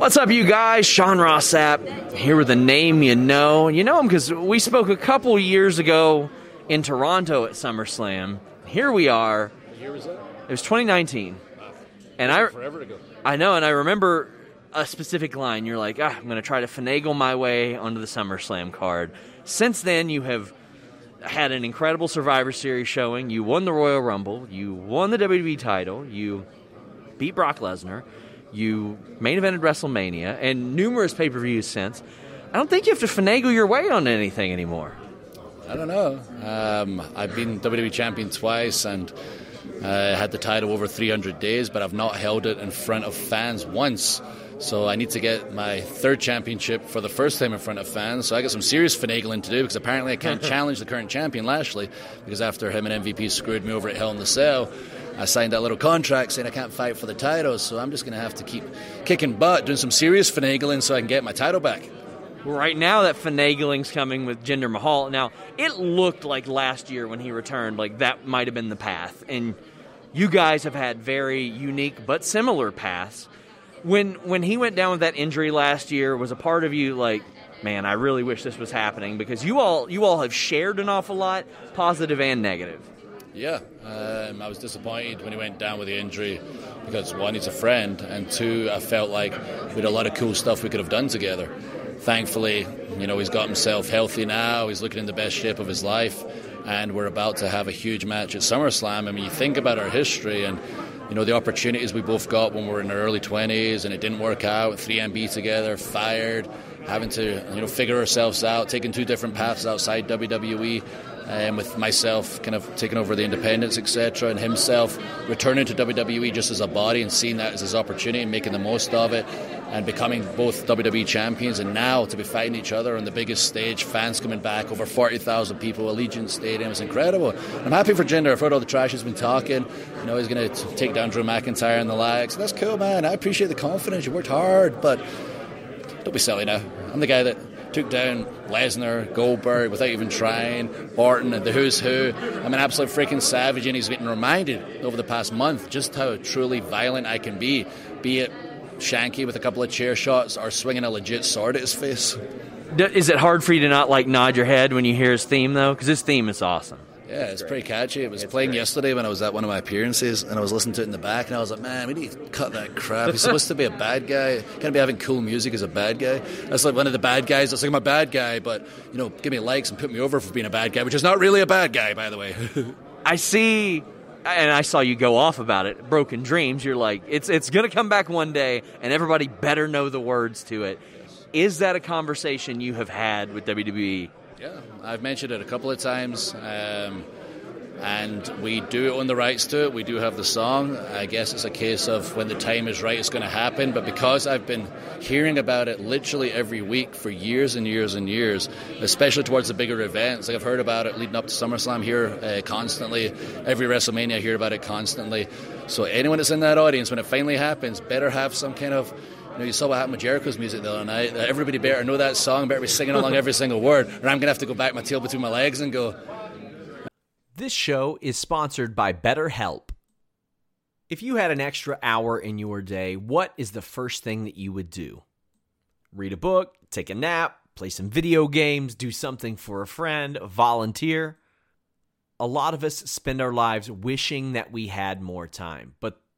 What's up, you guys? Sean Ross Sapp here with a name you know. You know him because we spoke a couple years ago in Toronto at SummerSlam. Here we are. year was that? It was 2019, and I Forever ago. I know, and I remember a specific line. You're like, ah, I'm going to try to finagle my way onto the SummerSlam card. Since then, you have had an incredible Survivor Series showing. You won the Royal Rumble. You won the WWE title. You beat Brock Lesnar. You main evented WrestleMania and numerous pay per views since. I don't think you have to finagle your way on anything anymore. I don't know. Um, I've been WWE champion twice and uh, had the title over 300 days, but I've not held it in front of fans once. So I need to get my third championship for the first time in front of fans. So I got some serious finagling to do because apparently I can't challenge the current champion Lashley because after him and MVP screwed me over at Hell in the Cell, I signed that little contract saying I can't fight for the title. So I'm just going to have to keep kicking butt, doing some serious finagling so I can get my title back. Right now, that finagling's coming with Jinder Mahal. Now, it looked like last year when he returned, like that might have been the path. And you guys have had very unique but similar paths. When when he went down with that injury last year, was a part of you like, man, I really wish this was happening because you all you all have shared an awful lot, positive and negative. Yeah, um, I was disappointed when he went down with the injury because one, he's a friend, and two, I felt like we had a lot of cool stuff we could have done together. Thankfully, you know, he's got himself healthy now. He's looking in the best shape of his life, and we're about to have a huge match at SummerSlam. I mean, you think about our history and you know the opportunities we both got when we were in our early 20s, and it didn't work out. 3MB together, fired, having to you know figure ourselves out, taking two different paths outside WWE um, with myself kind of taking over the independents, etc., and himself returning to WWE just as a body and seeing that as his opportunity and making the most of it and becoming both WWE champions and now to be fighting each other on the biggest stage, fans coming back, over 40,000 people, Allegiant Stadium, it's incredible. I'm happy for Jinder. I've heard all the trash he's been talking. You know, he's going to take down Drew McIntyre and the likes. That's cool, man. I appreciate the confidence. You worked hard, but don't be silly now. I'm the guy that took down Lesnar, Goldberg without even trying, Orton, and the who's who. I'm an absolute freaking savage, and he's getting reminded over the past month just how truly violent I can be, be it Shanky with a couple of chair shots or swinging a legit sword at his face. Is it hard for you to not like nod your head when you hear his theme though? Because his theme is awesome. Yeah, it's pretty catchy. It was playing yesterday when I was at one of my appearances, and I was listening to it in the back, and I was like, "Man, we need to cut that crap." He's supposed to be a bad guy. Can't be having cool music as a bad guy. That's like one of the bad guys. That's like I'm a bad guy, but you know, give me likes and put me over for being a bad guy, which is not really a bad guy, by the way. I see, and I saw you go off about it. Broken dreams. You're like, it's it's gonna come back one day, and everybody better know the words to it. Is that a conversation you have had with WWE? Yeah, I've mentioned it a couple of times. Um, and we do own the rights to it. We do have the song. I guess it's a case of when the time is right, it's going to happen. But because I've been hearing about it literally every week for years and years and years, especially towards the bigger events, like I've heard about it leading up to SummerSlam here uh, constantly. Every WrestleMania, I hear about it constantly. So anyone that's in that audience, when it finally happens, better have some kind of you know, you saw what happened with Jericho's music the other night. Uh, everybody better know that song, better be singing along every single word, or I'm going to have to go back my tail between my legs and go, this show is sponsored by BetterHelp. If you had an extra hour in your day, what is the first thing that you would do? Read a book, take a nap, play some video games, do something for a friend, volunteer. A lot of us spend our lives wishing that we had more time. But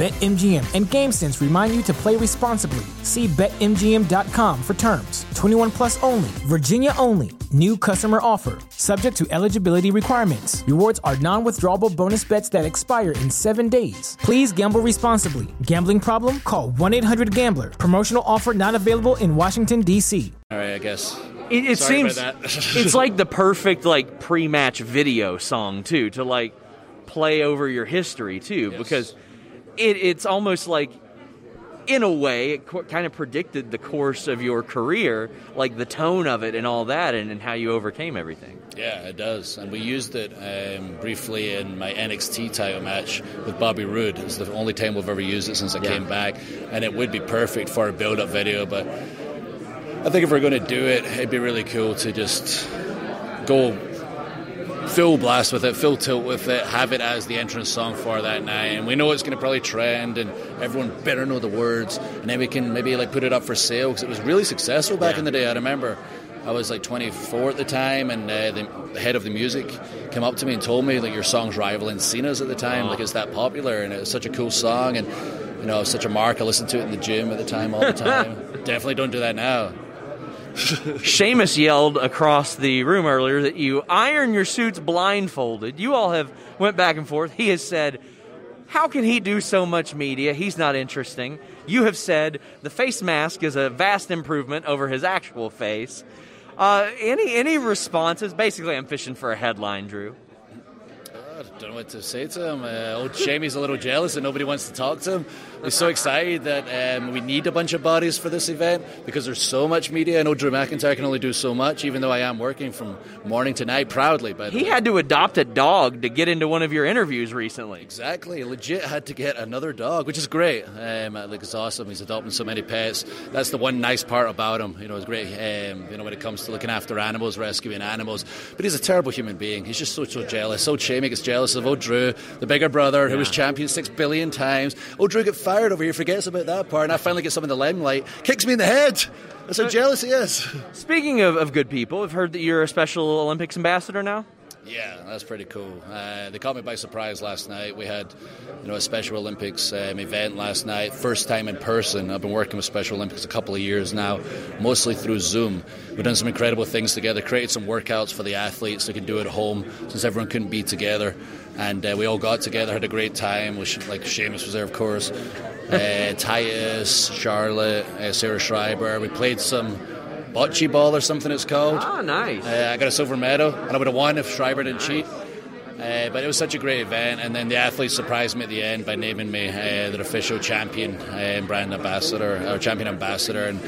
BetMGM and GameSense remind you to play responsibly. See BetMGM.com for terms. 21 plus only, Virginia only. New customer offer. Subject to eligibility requirements. Rewards are non withdrawable bonus bets that expire in seven days. Please gamble responsibly. Gambling problem? Call 1 800 Gambler. Promotional offer not available in Washington, D.C. All right, I guess. It, it Sorry seems about that. it's like the perfect like pre-match video song too to like play over your history too Yes. because it, it's almost like in a way it co- kind of predicted the course of your career like the tone of it and all that and, and how you overcame everything Yeah, it does. And we used it um, briefly in my NXT title match with Bobby Roode. It's the only time we've ever used it since I Yeah. came back. And it would be perfect for a build up video. But I think if we're going to do it, it'd be really cool to just go full blast with it, full tilt with it, have it as the entrance song for that night. And we know it's going to probably trend, and everyone better know the words. And then we can maybe like put it up for sale because it was really successful back in the day. I remember I was like 24 at the time, and uh, the, the head of the music came up to me and told me like your song's rivaling Cena's at the time, like it's that popular, and it was such a cool song, and you know, it was such a mark. I listened to it in the gym at the time all the time. Definitely don't do that now. Sheamus yelled across the room earlier that you iron your suits blindfolded. You all have went back and forth. He has said, "How can he do so much media? He's not interesting." You have said the face mask is a vast improvement over his actual face. Uh, any any responses? Basically, I'm fishing for a headline, Drew. Don't know what to say to him. Uh, old Jamie's a little jealous and nobody wants to talk to him. He's so excited that um, we need a bunch of bodies for this event because there's so much media. I know Drew McIntyre can only do so much, even though I am working from morning to night proudly. By the He way. had to adopt a dog to get into one of your interviews recently. Exactly, legit had to get another dog, which is great. Um, it's awesome. He's adopting so many pets. That's the one nice part about him. You know, it's great. Um, you know, when it comes to looking after animals, rescuing animals. But he's a terrible human being. He's just so so jealous. So Jamie gets jealous jealous of old Drew, the bigger brother who was champion six billion times. Old Drew get fired over here, forgets about that part, and I finally get some in the limelight, kicks me in the head. That's how uh, jealous he is. Speaking of, of good people, I've heard that you're a Special Olympics ambassador now. Yeah, that's pretty cool. Uh, they caught me by surprise last night. We had, you know, a Special Olympics um, event last night. First time in person. I've been working with Special Olympics a couple of years now, mostly through Zoom. We've done some incredible things together. Created some workouts for the athletes they can do at home since everyone couldn't be together. And uh, we all got together, had a great time. Which, like Sheamus was there, of course. Uh, Titus, Charlotte, uh, Sarah Schreiber. We played some bocce ball or something it's called. Ah, nice. Uh, I got a silver medal, and I would have won if Schreiber didn't cheat. Uh, but it was such a great event, and then the athletes surprised me at the end by naming me uh, their official champion uh, and brand ambassador, or champion ambassador. And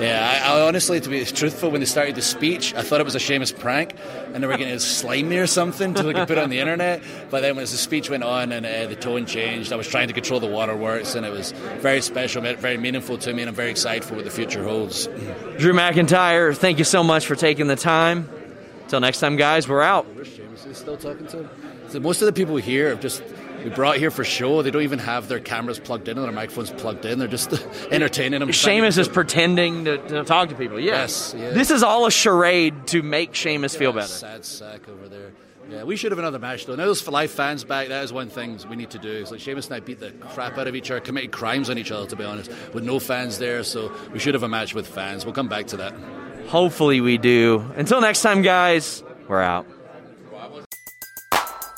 yeah, I, I, honestly, to be truthful, when they started the speech, I thought it was a Sheamus prank, and they were going to slime me or something to put it on the internet. But then as the speech went on and uh, the tone changed, I was trying to control the waterworks, and it was very special, very meaningful to me, and I'm very excited for what the future holds. Drew McIntyre, thank you so much for taking the time. Until next time, guys, we're out. Still talking to him? So most of the people here have just we brought here for show. They don't even have their cameras plugged in or their microphones plugged in. They're just entertaining them. Sheamus is pretending to, to, talk to people. Yes, yes, This is all a charade to make Sheamus yeah, feel better. Sad sack over there. Yeah, we should have another match though. Now those live fans back, that is one thing we need to do. It's like Sheamus and I beat the crap out of each other, committed crimes on each other, to be honest, with no fans there. So we should have a match with fans. We'll come back to that. Hopefully we do. Until next time, guys, we're out.